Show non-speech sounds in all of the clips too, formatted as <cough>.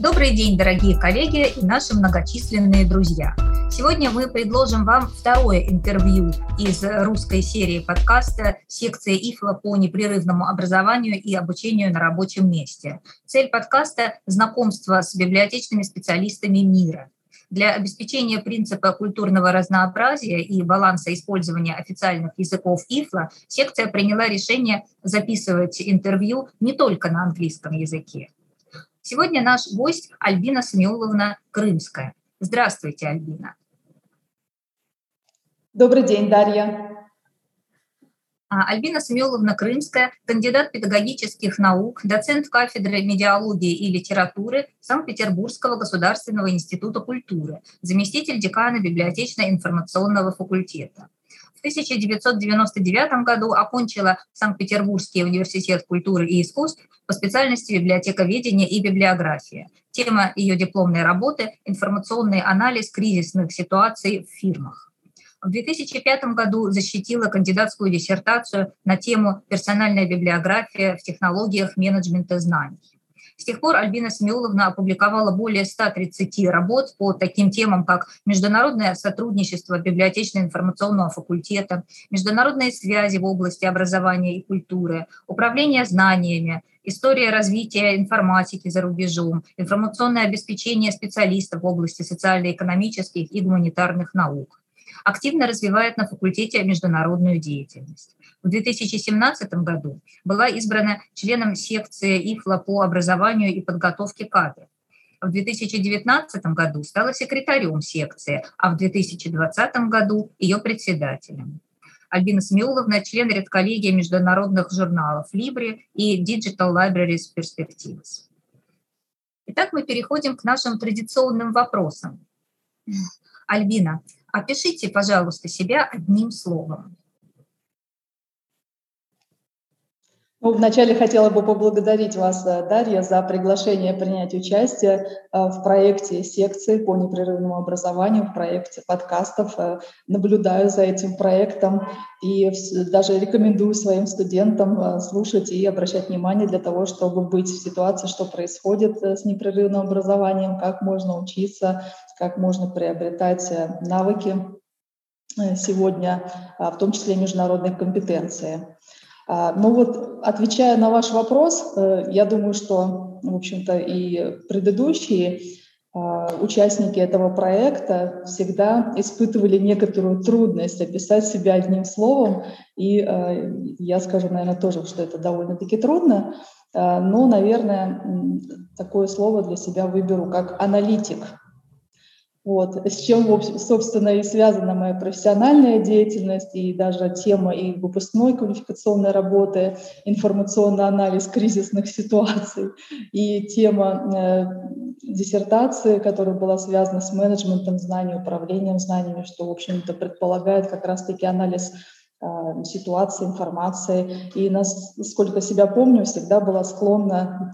Добрый день, дорогие коллеги и наши многочисленные друзья. Сегодня мы предложим вам второе интервью из русской серии подкаста «Секция ИФЛА по непрерывному образованию и обучению на рабочем месте». Цель подкаста – знакомство с библиотечными специалистами мира. Для обеспечения принципа культурного разнообразия и баланса использования официальных языков ИФЛА секция приняла решение записывать интервью не только на английском языке. Сегодня наш гость Альбина Самиуловна Крымская. Здравствуйте, Альбина. Добрый день, Дарья. А, Альбина Самиуловна Крымская, кандидат педагогических наук, доцент кафедры медиалогии и литературы Санкт-Петербургского государственного института культуры, заместитель декана библиотечно-информационного факультета. В 1999 году окончила Санкт-Петербургский университет культуры и искусств по специальности библиотековедения и библиография. Тема ее дипломной работы – информационный анализ кризисных ситуаций в фирмах. В 2005 году защитила кандидатскую диссертацию на тему «Персональная библиография в технологиях менеджмента знаний». С тех пор Альбина Смеловна опубликовала более 130 работ по таким темам, как международное сотрудничество библиотечно-информационного факультета, международные связи в области образования и культуры, управление знаниями, история развития информатики за рубежом, информационное обеспечение специалистов в области социально-экономических и гуманитарных наук. Активно развивает на факультете международную деятельность. В 2017 году была избрана членом секции ИФЛА по образованию и подготовке кадров. В 2019 году стала секретарем секции, а в 2020 году ее председателем. Альбина Смеуловна – член редколлегии международных журналов «Либри» и Digital Libraries Perspectives. Итак, мы переходим к нашим традиционным вопросам. Альбина, опишите, пожалуйста, себя одним словом. Ну, вначале хотела бы поблагодарить вас, э, Дарья, за приглашение принять участие э, в проекте секции по непрерывному образованию, в проекте подкастов. Э, наблюдаю за этим проектом и даже рекомендую своим студентам слушать и обращать внимание для того, чтобы быть в ситуации, что происходит с непрерывным образованием, как можно учиться, как можно приобретать навыки сегодня, в том числе международные компетенции. А, ну вот, отвечая на ваш вопрос, э, я думаю, что, в общем-то, и предыдущие а, участники этого проекта всегда испытывали некоторую трудность описать себя одним словом, и э, я скажу, наверное, тоже, что это довольно-таки трудно, а, но, наверное, такое слово для себя выберу как аналитик. Вот, с чем, собственно, и связана моя профессиональная деятельность и даже тема и выпускной квалификационной работы, информационный анализ кризисных ситуаций и тема э, диссертации, которая была связана с менеджментом знаний, управлением знаниями, что, в общем-то, предполагает как раз-таки анализ э, ситуации, информации. И, насколько себя помню, всегда была склонна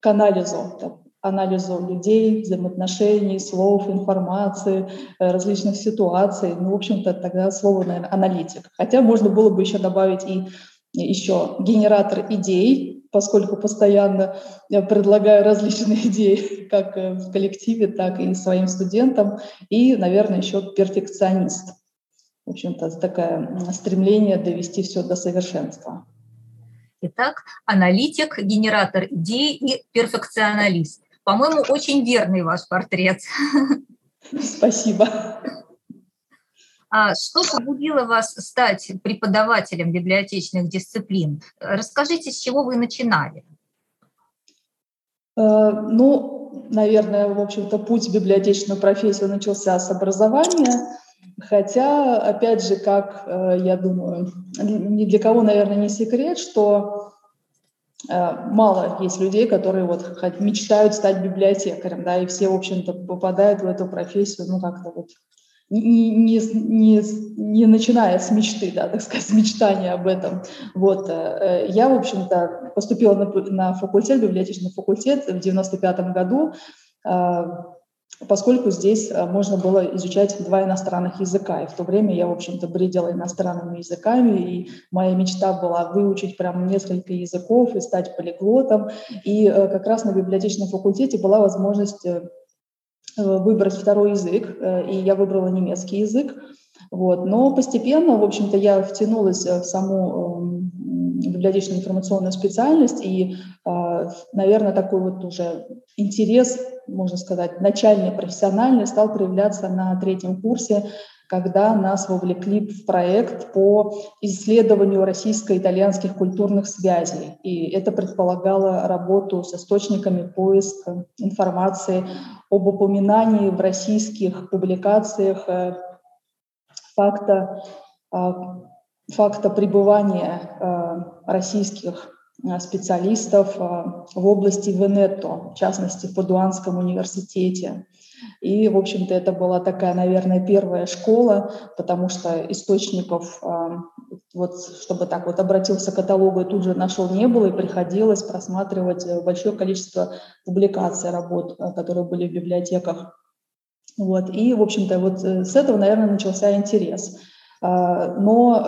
к анализу анализу людей, взаимоотношений, слов, информации, э, различных ситуаций. Ну, в общем-то, тогда слово, наверное, аналитик. Хотя можно было бы еще добавить и еще генератор идей, поскольку постоянно я предлагаю различные <laughs> идеи как э, в коллективе, так и своим студентам. И, наверное, еще перфекционист. В общем-то, такое стремление довести все до совершенства. Итак, аналитик, генератор идей и перфекционалист. По-моему, очень верный ваш портрет. Спасибо. А что побудило вас стать преподавателем библиотечных дисциплин? Расскажите, с чего вы начинали? Э, ну, наверное, в общем-то, путь в библиотечную профессию начался с образования. Хотя, опять же, как э, я думаю, ни для кого, наверное, не секрет, что мало есть людей, которые вот мечтают стать библиотекарем, да, и все, в общем-то, попадают в эту профессию, ну, как-то вот не, не, не, не начиная с мечты, да, так сказать, с мечтания об этом. Вот. Э, я, в общем-то, поступила на, на факультет, библиотечный факультет в 95 году. Э, поскольку здесь можно было изучать два иностранных языка. И в то время я, в общем-то, бредила иностранными языками, и моя мечта была выучить прям несколько языков и стать полиглотом. И как раз на библиотечном факультете была возможность выбрать второй язык, и я выбрала немецкий язык. Вот. Но постепенно, в общем-то, я втянулась в саму библиотечную информационную специальность, и, а, наверное, такой вот уже интерес, можно сказать, начальный, профессиональный, стал проявляться на третьем курсе, когда нас вовлекли в проект по исследованию российско-итальянских культурных связей. И это предполагало работу с источниками поиска информации об упоминании в российских публикациях э, факта, а, факта пребывания а, российских а, специалистов в области Венето, в частности, в Падуанском университете. И, в общем-то, это была такая, наверное, первая школа, потому что источников, вот, чтобы так вот обратился к каталогу и тут же нашел, не было, и приходилось просматривать большое количество публикаций работ, которые были в библиотеках вот. И, в общем-то, вот э, с этого, наверное, начался интерес. А, но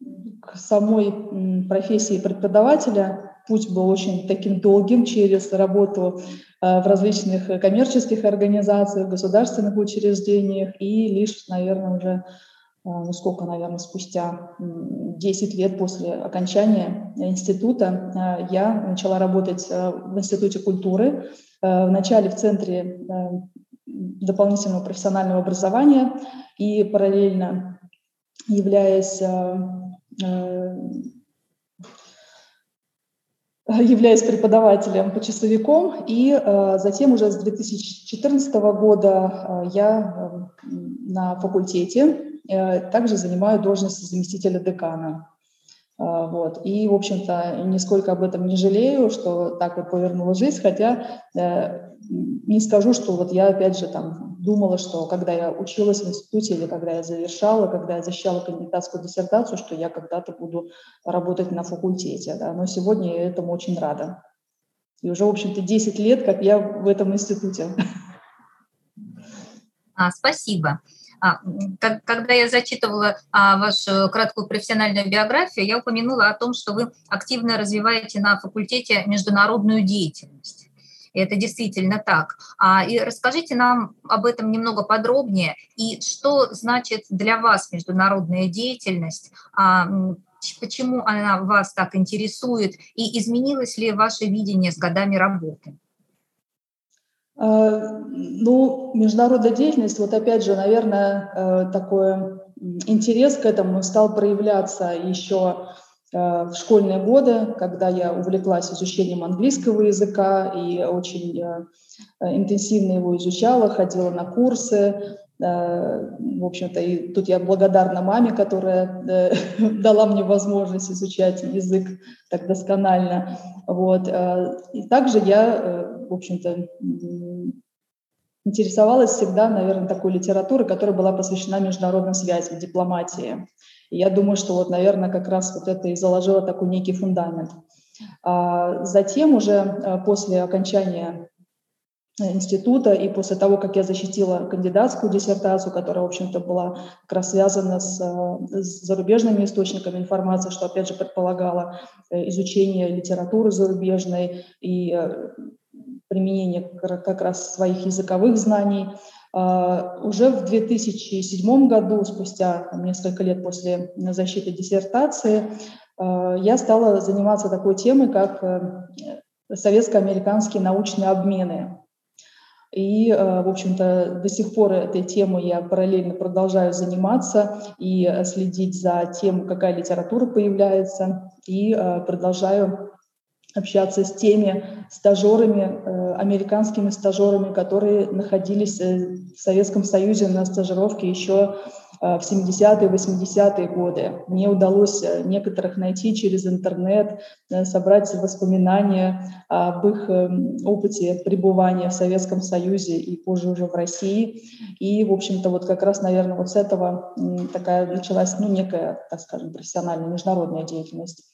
э, к самой профессии преподавателя путь был очень таким долгим через работу э, в различных коммерческих организациях, государственных учреждениях и лишь, наверное, уже ну сколько, наверное, спустя 10 лет после окончания института я начала работать в Институте культуры, вначале в Центре дополнительного профессионального образования и параллельно являясь э, э, являясь преподавателем почасовиком, и э, затем уже с 2014 года э, я э, на факультете э, также занимаю должность заместителя декана. Вот. И, в общем-то, нисколько об этом не жалею, что так вот повернула жизнь, хотя э, не скажу, что вот я, опять же, там думала, что когда я училась в институте или когда я завершала, когда я защищала кандидатскую диссертацию, что я когда-то буду работать на факультете. Да. Но сегодня я этому очень рада. И уже, в общем-то, 10 лет, как я в этом институте. А, спасибо. А, когда я зачитывала а, вашу краткую профессиональную биографию, я упомянула о том, что вы активно развиваете на факультете международную деятельность. И это действительно так. А, и расскажите нам об этом немного подробнее. И что значит для вас международная деятельность? А, почему она вас так интересует? И изменилось ли ваше видение с годами работы? А, ну, международная деятельность, вот опять же, наверное, э, такой интерес к этому стал проявляться еще в школьные годы, когда я увлеклась изучением английского языка и очень э, интенсивно его изучала, ходила на курсы. Э, в общем-то, и тут я благодарна маме, которая <laughs> дала мне возможность изучать язык так досконально. Вот. И также я, в общем-то, интересовалась всегда, наверное, такой литературой, которая была посвящена международным связям, дипломатии. И я думаю, что вот, наверное, как раз вот это и заложило такой некий фундамент. А затем уже э, после окончания института и после того, как я защитила кандидатскую диссертацию, которая, в общем-то, была как раз связана с, э, с зарубежными источниками информации, что, опять же, предполагало э, изучение литературы зарубежной и применение как раз своих языковых знаний, а, уже в 2007 году, спустя несколько лет после защиты диссертации, а, я стала заниматься такой темой, как э, советско-американские научные обмены. И, э, в общем-то, до сих пор этой темой я параллельно продолжаю заниматься и следить за тем, какая литература появляется, и э, продолжаю общаться с теми стажерами, э, американскими стажерами, которые находились э, в Советском Союзе на стажировке еще э, в 70-е, 80-е годы. Мне удалось некоторых найти через интернет, собрать воспоминания об их опыте пребывания в Советском Союзе и позже уже в России. И, в общем-то, вот как раз, наверное, вот с этого такая началась, ну, некая, так скажем, профессиональная международная деятельность.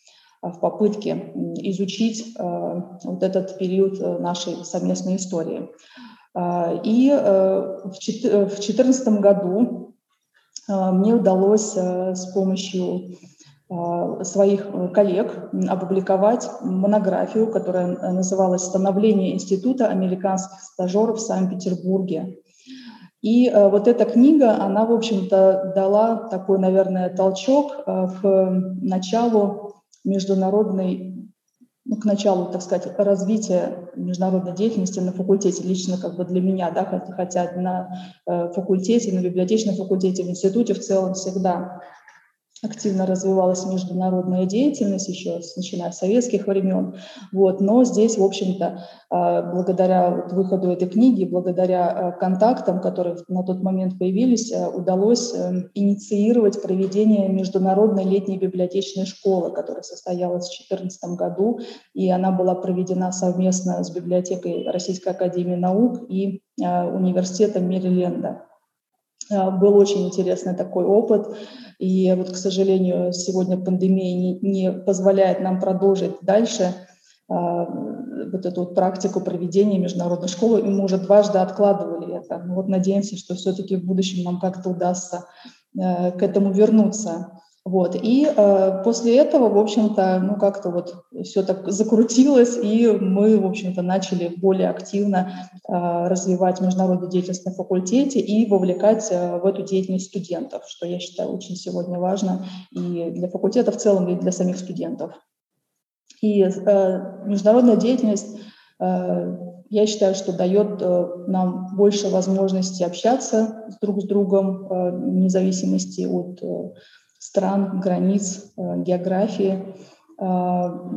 Э, в попытке изучить э, вот этот период э, нашей совместной истории. И в 2014 году мне удалось с помощью своих коллег опубликовать монографию, которая называлась «Становление Института американских стажеров в Санкт-Петербурге». И вот эта книга, она, в общем-то, дала такой, наверное, толчок к началу международной, ну, к началу, так сказать, развития международной деятельности на факультете, лично как бы для меня, да, хотя на э, факультете, на библиотечном факультете, в институте в целом всегда активно развивалась международная деятельность еще с, начиная с советских времен. Вот. Но здесь, в общем-то, а, благодаря выходу этой книги, благодаря а, контактам, которые на тот момент появились, а, удалось эм, инициировать проведение международной летней библиотечной школы, которая состоялась в 2014 году, и она была проведена совместно с библиотекой Российской Академии Наук и университетом Мериленда. Был очень интересный такой опыт. И вот, к сожалению, сегодня пандемия не, не позволяет нам продолжить дальше а, вот эту вот практику проведения международной школы, и мы уже дважды откладывали это. Но вот надеемся, что все-таки в будущем нам как-то удастся э, к этому вернуться. Вот. И э, после этого, в общем-то, ну как-то вот все так закрутилось, и мы, в общем-то, начали более активно э, развивать международную деятельность на факультете и вовлекать э, в эту деятельность студентов, что я считаю очень сегодня важно и для факультета в целом, и для самих студентов. И э, международная деятельность, э, я считаю, что дает э, нам больше возможностей общаться друг с другом, э, вне зависимости от э, стран, границ, э, географии, э,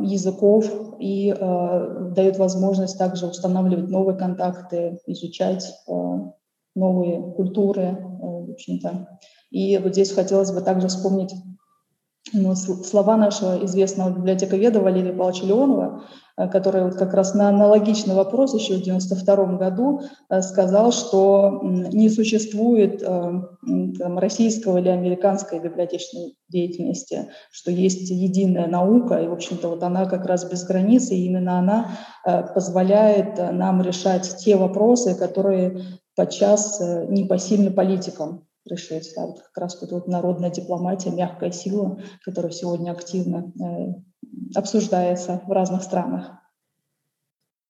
языков и э, дает возможность также устанавливать новые контакты, изучать новые культуры, в общем-то. И вот здесь хотелось бы также вспомнить ну, слова нашего известного библиотековеда Валерия Павловича Леонова, э, который вот как раз на аналогичный вопрос еще в 1992 году э, сказал, что не существует э, там, российского или американской библиотечной деятельности, что есть единая наука, и, в общем-то, вот она как раз без границ, и именно она позволяет нам решать те вопросы, которые подчас непосильны политикам решить. Да, вот как раз вот, вот народная дипломатия, мягкая сила, которая сегодня активно э, обсуждается в разных странах.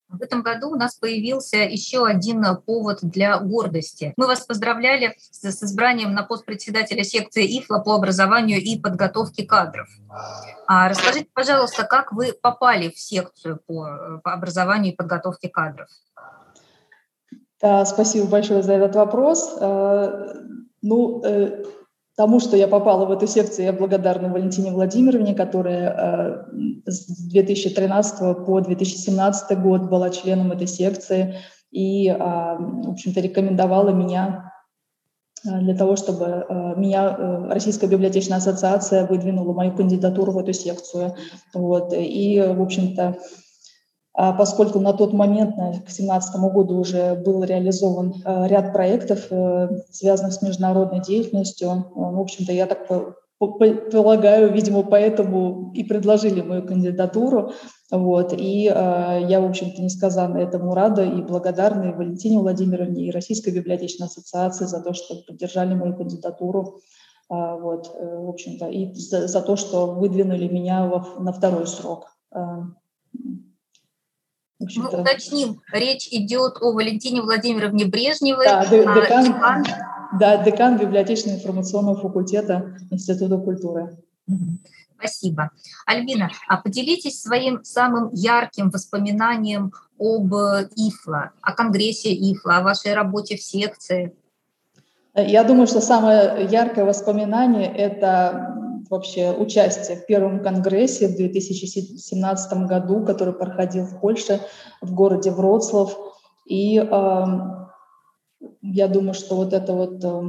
В этом году у нас появился еще один повод для гордости. Мы вас поздравляли с, с избранием на пост председателя секции ИФЛА по образованию и подготовке кадров. А расскажите, пожалуйста, как вы попали в секцию по, по образованию и подготовке кадров? Да, спасибо большое за этот вопрос. Ну, э, тому, что я попала в эту секцию, я благодарна Валентине Владимировне, которая э, с 2013 по 2017 год была членом этой секции и, э, в общем-то, рекомендовала меня э, для того, чтобы э, меня э, Российская библиотечная ассоциация выдвинула мою кандидатуру в эту секцию. Вот. И, в общем-то, поскольку на тот момент, к 2017 году, уже был реализован э, ряд проектов, э, связанных с международной деятельностью. Э, в общем-то, я так полагаю, видимо, поэтому и предложили мою кандидатуру. Вот. И э, я, в общем-то, несказанно этому рада и благодарна и Валентине Владимировне, и Российской библиотечной ассоциации за то, что поддержали мою кандидатуру. Э, вот, э, в общем-то, и за, за то, что выдвинули меня во, на второй срок. Мы уточним, речь идет о Валентине Владимировне Брежневой. Да, декан, декан. Да, декан библиотечно-информационного факультета Института культуры. Спасибо. Альбина, а поделитесь своим самым ярким воспоминанием об ИФЛА, о конгрессе ИФЛА, о вашей работе в секции. Я думаю, что самое яркое воспоминание – это вообще участие в первом конгрессе в 2017 году, который проходил в Польше, в городе Вроцлав. И э, я думаю, что вот это вот, э,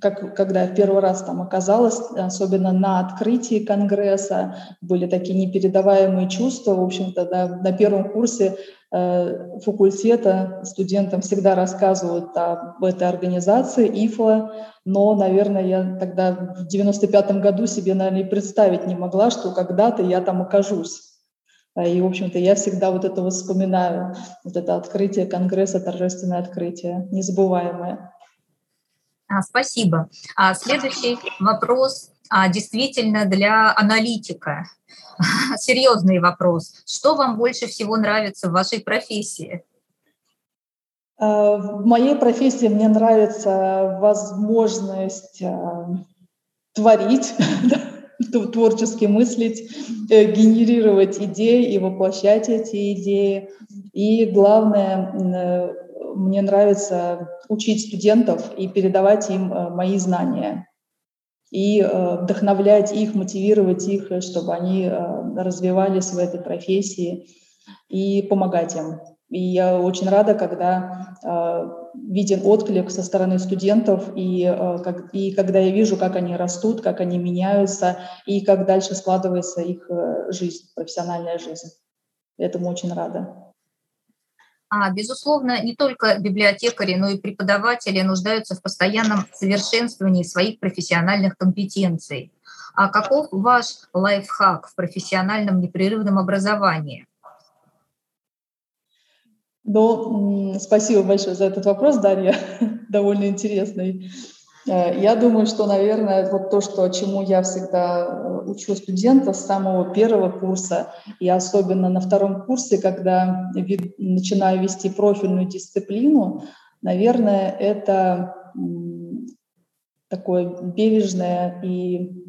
как, когда я первый раз там оказалась, особенно на открытии конгресса, были такие непередаваемые чувства. В общем-то, да, на первом курсе факультета студентам всегда рассказывают об этой организации ИФЛА, но, наверное, я тогда в 95 году себе, наверное, и представить не могла, что когда-то я там окажусь. И, в общем-то, я всегда вот это вспоминаю, вот это открытие Конгресса, торжественное открытие, незабываемое. А, спасибо. А следующий вопрос а, действительно для аналитика. <laughs> Серьезный вопрос. Что вам больше всего нравится в вашей профессии? А, в моей профессии мне нравится возможность а, творить, <laughs> творчески мыслить, э, генерировать идеи и воплощать эти идеи. И главное, э, мне нравится учить студентов и передавать им э, мои знания. И вдохновлять их, мотивировать их, чтобы они развивались в этой профессии и помогать им. И я очень рада, когда э, виден отклик со стороны студентов, и, э, как, и когда я вижу, как они растут, как они меняются, и как дальше складывается их э, жизнь, профессиональная жизнь. Этому очень рада. А, безусловно, не только библиотекари, но и преподаватели нуждаются в постоянном совершенствовании своих профессиональных компетенций. А каков ваш лайфхак в профессиональном непрерывном образовании? Ну, спасибо большое за этот вопрос, Дарья, <laughs> довольно интересный. Э, я думаю, что, наверное, вот то, что, чему я всегда э, учу студента с самого первого курса, и особенно на втором курсе, когда начинаю вести профильную дисциплину, наверное, это такое бережное и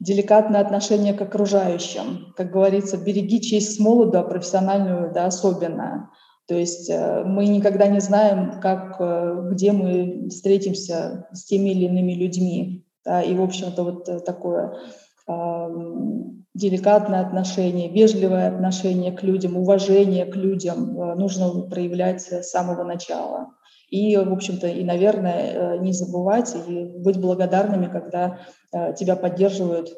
деликатное отношение к окружающим. Как говорится, береги честь с молоду, а профессиональную да, особенно. То есть э, мы никогда не знаем, как, э, где мы встретимся с теми или иными людьми. Да, и, в общем-то, вот э, такое э, деликатное отношение, вежливое отношение к людям, уважение к людям нужно проявлять с самого начала. И, в общем-то, и, наверное, не забывать и быть благодарными, когда тебя поддерживают,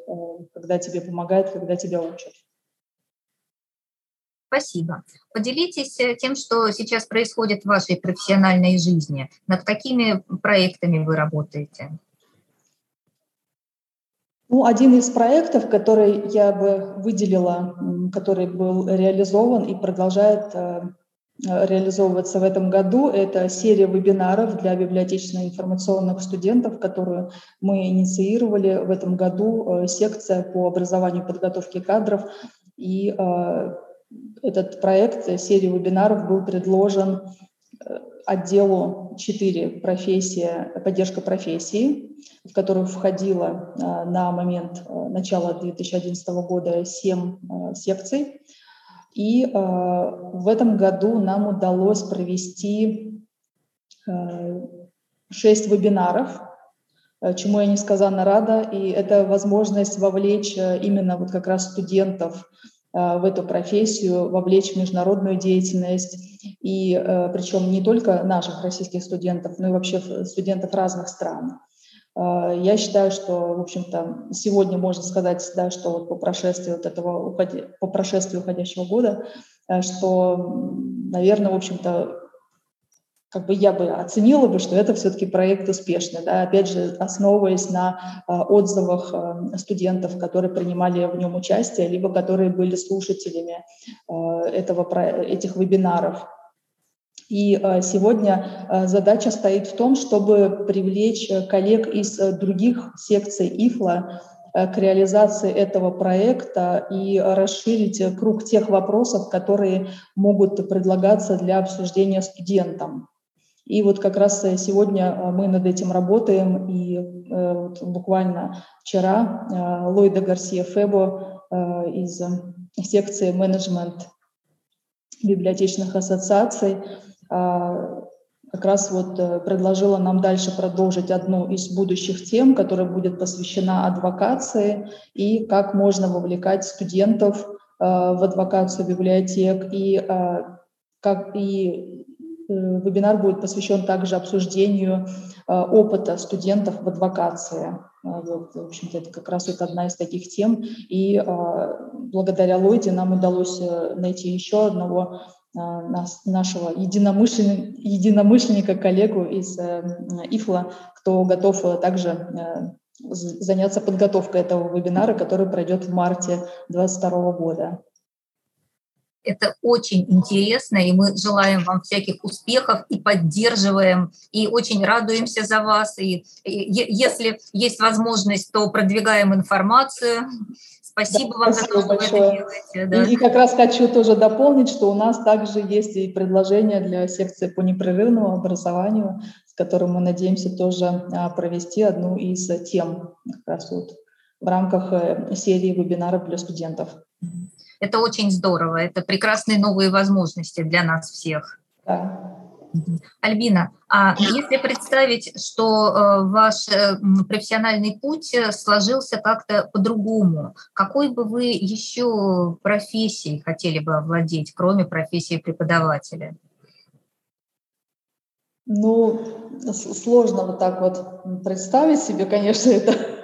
когда тебе помогают, когда тебя учат. Спасибо. Поделитесь э, тем, что сейчас происходит в вашей профессиональной жизни. Над какими проектами вы работаете? Ну, один из проектов, который я бы выделила, который был реализован и продолжает э, реализовываться в этом году, это серия вебинаров для библиотечно-информационных студентов, которую мы инициировали в этом году, э, секция по образованию и подготовке кадров. И этот проект, э, серия вебинаров был предложен э, отделу 4 профессия, поддержка профессии, в которую входило э, на момент начала 2011 года 7 секций. И в этом году нам удалось провести 6 вебинаров, чему я несказанно рада. И это возможность вовлечь именно вот как раз студентов в эту профессию, вовлечь в международную деятельность, и э, причем не только наших российских студентов, но и вообще студентов разных стран. Э, я считаю, что, в общем-то, сегодня можно сказать, да, что вот по прошествии вот этого, по прошествии уходящего года, что, наверное, в общем-то, как бы я бы оценила бы, что это все-таки проект успешный, да, опять же, основываясь на э, отзывах э, студентов, которые принимали в нем участие, либо которые были слушателями э, этого, этих вебинаров. И э, сегодня э, задача стоит в том, чтобы привлечь коллег из э, других секций ИФЛА э, к реализации этого проекта и расширить круг тех вопросов, которые могут предлагаться для обсуждения студентам. И вот как раз э, сегодня э, мы над этим работаем, и э, вот буквально вчера Лойда Гарсия Фебо из секции менеджмент библиотечных ассоциаций как раз вот предложила нам дальше продолжить одну из будущих тем, которая будет посвящена адвокации и как можно вовлекать студентов в адвокацию библиотек и как и вебинар будет посвящен также обсуждению э, опыта студентов в адвокации. Э, вот, в общем-то, это как раз вот одна из таких тем. И благодаря Лойде нам удалось найти еще одного нашего единомышленника, единомышленника, коллегу из ИФЛа, кто готов также заняться подготовкой этого вебинара, который пройдет в марте 2022 года. Это очень интересно, и мы желаем вам всяких успехов и поддерживаем, и очень радуемся за вас. И, и если есть возможность, то продвигаем информацию. Спасибо да, вам спасибо за то, большое. что вы это делаете. Да. И, и как раз хочу тоже дополнить, что у нас также есть и предложение для секции по непрерывному образованию, с которым мы надеемся тоже а, провести одну из тем как раз вот в рамках э, серии вебинаров для студентов. Это очень здорово, это прекрасные новые возможности для нас всех. Да. Альбина, а если представить, что э, ваш э, профессиональный путь сложился как-то по-другому, какой бы вы еще профессией хотели бы овладеть, кроме профессии преподавателя? Ну, сложно вот так вот представить себе, конечно, <laughs> это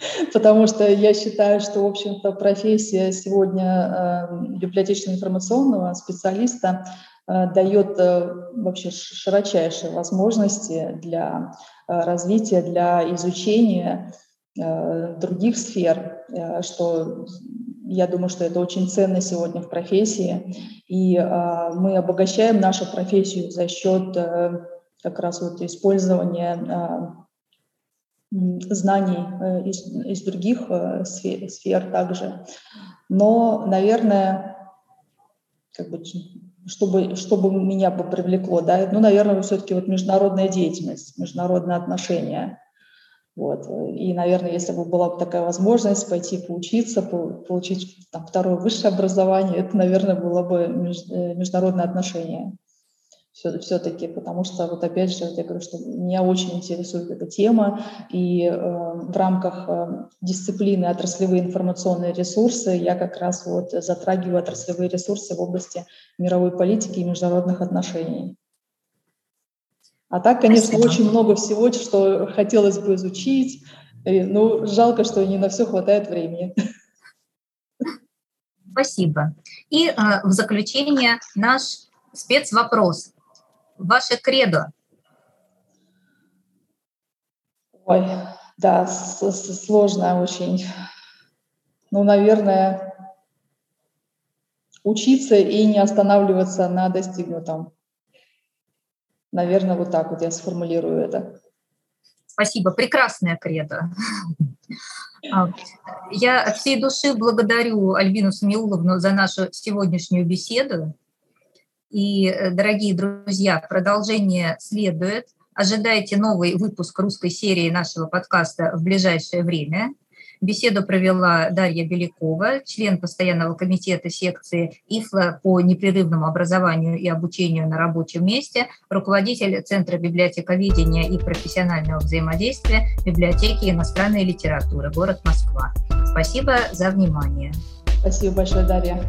<laughs> потому что я считаю, что, в общем-то, профессия сегодня э, библиотечно-информационного специалиста э, дает э, вообще широчайшие возможности для развития, для изучения других сфер, что я думаю, что это очень ценно сегодня в профессии. И мы обогащаем нашу профессию за счет как раз вот использования знаний э, из, из других э, сфер, сфер также. Но, наверное, как бы, чтобы, чтобы меня бы привлекло, да, ну, наверное, все-таки вот международная деятельность, международные отношения. Вот. И, наверное, если бы была бы такая возможность пойти поучиться, получить там, второе высшее образование, это, наверное, было бы э, международные отношения все, все-таки, потому что, вот опять же, я говорю, что меня очень интересует эта тема, и э, в рамках э, дисциплины отраслевые информационные ресурсы я как раз вот затрагиваю отраслевые ресурсы в области мировой политики и международных отношений. А так, конечно, Спасибо. очень много всего, что хотелось бы изучить, и, ну, жалко, что не на все хватает времени. Спасибо. И э, в заключение наш спецвопрос ваше кредо? Ой, да, сложно очень. Ну, наверное, учиться и не останавливаться на достигнутом. Наверное, вот так вот я сформулирую это. Спасибо, прекрасная кредо. А, я от всей души благодарю Альбину Самиуловну за нашу сегодняшнюю беседу. И, э, дорогие друзья, продолжение следует. Ожидайте новый выпуск русской серии нашего подкаста в ближайшее время. Беседу провела Дарья Белякова, член постоянного комитета секции ИФЛА по непрерывному образованию и обучению на рабочем месте, руководитель Центра библиотековедения и профессионального взаимодействия библиотеки иностранной литературы, город Москва. Спасибо за внимание. Спасибо большое, Дарья.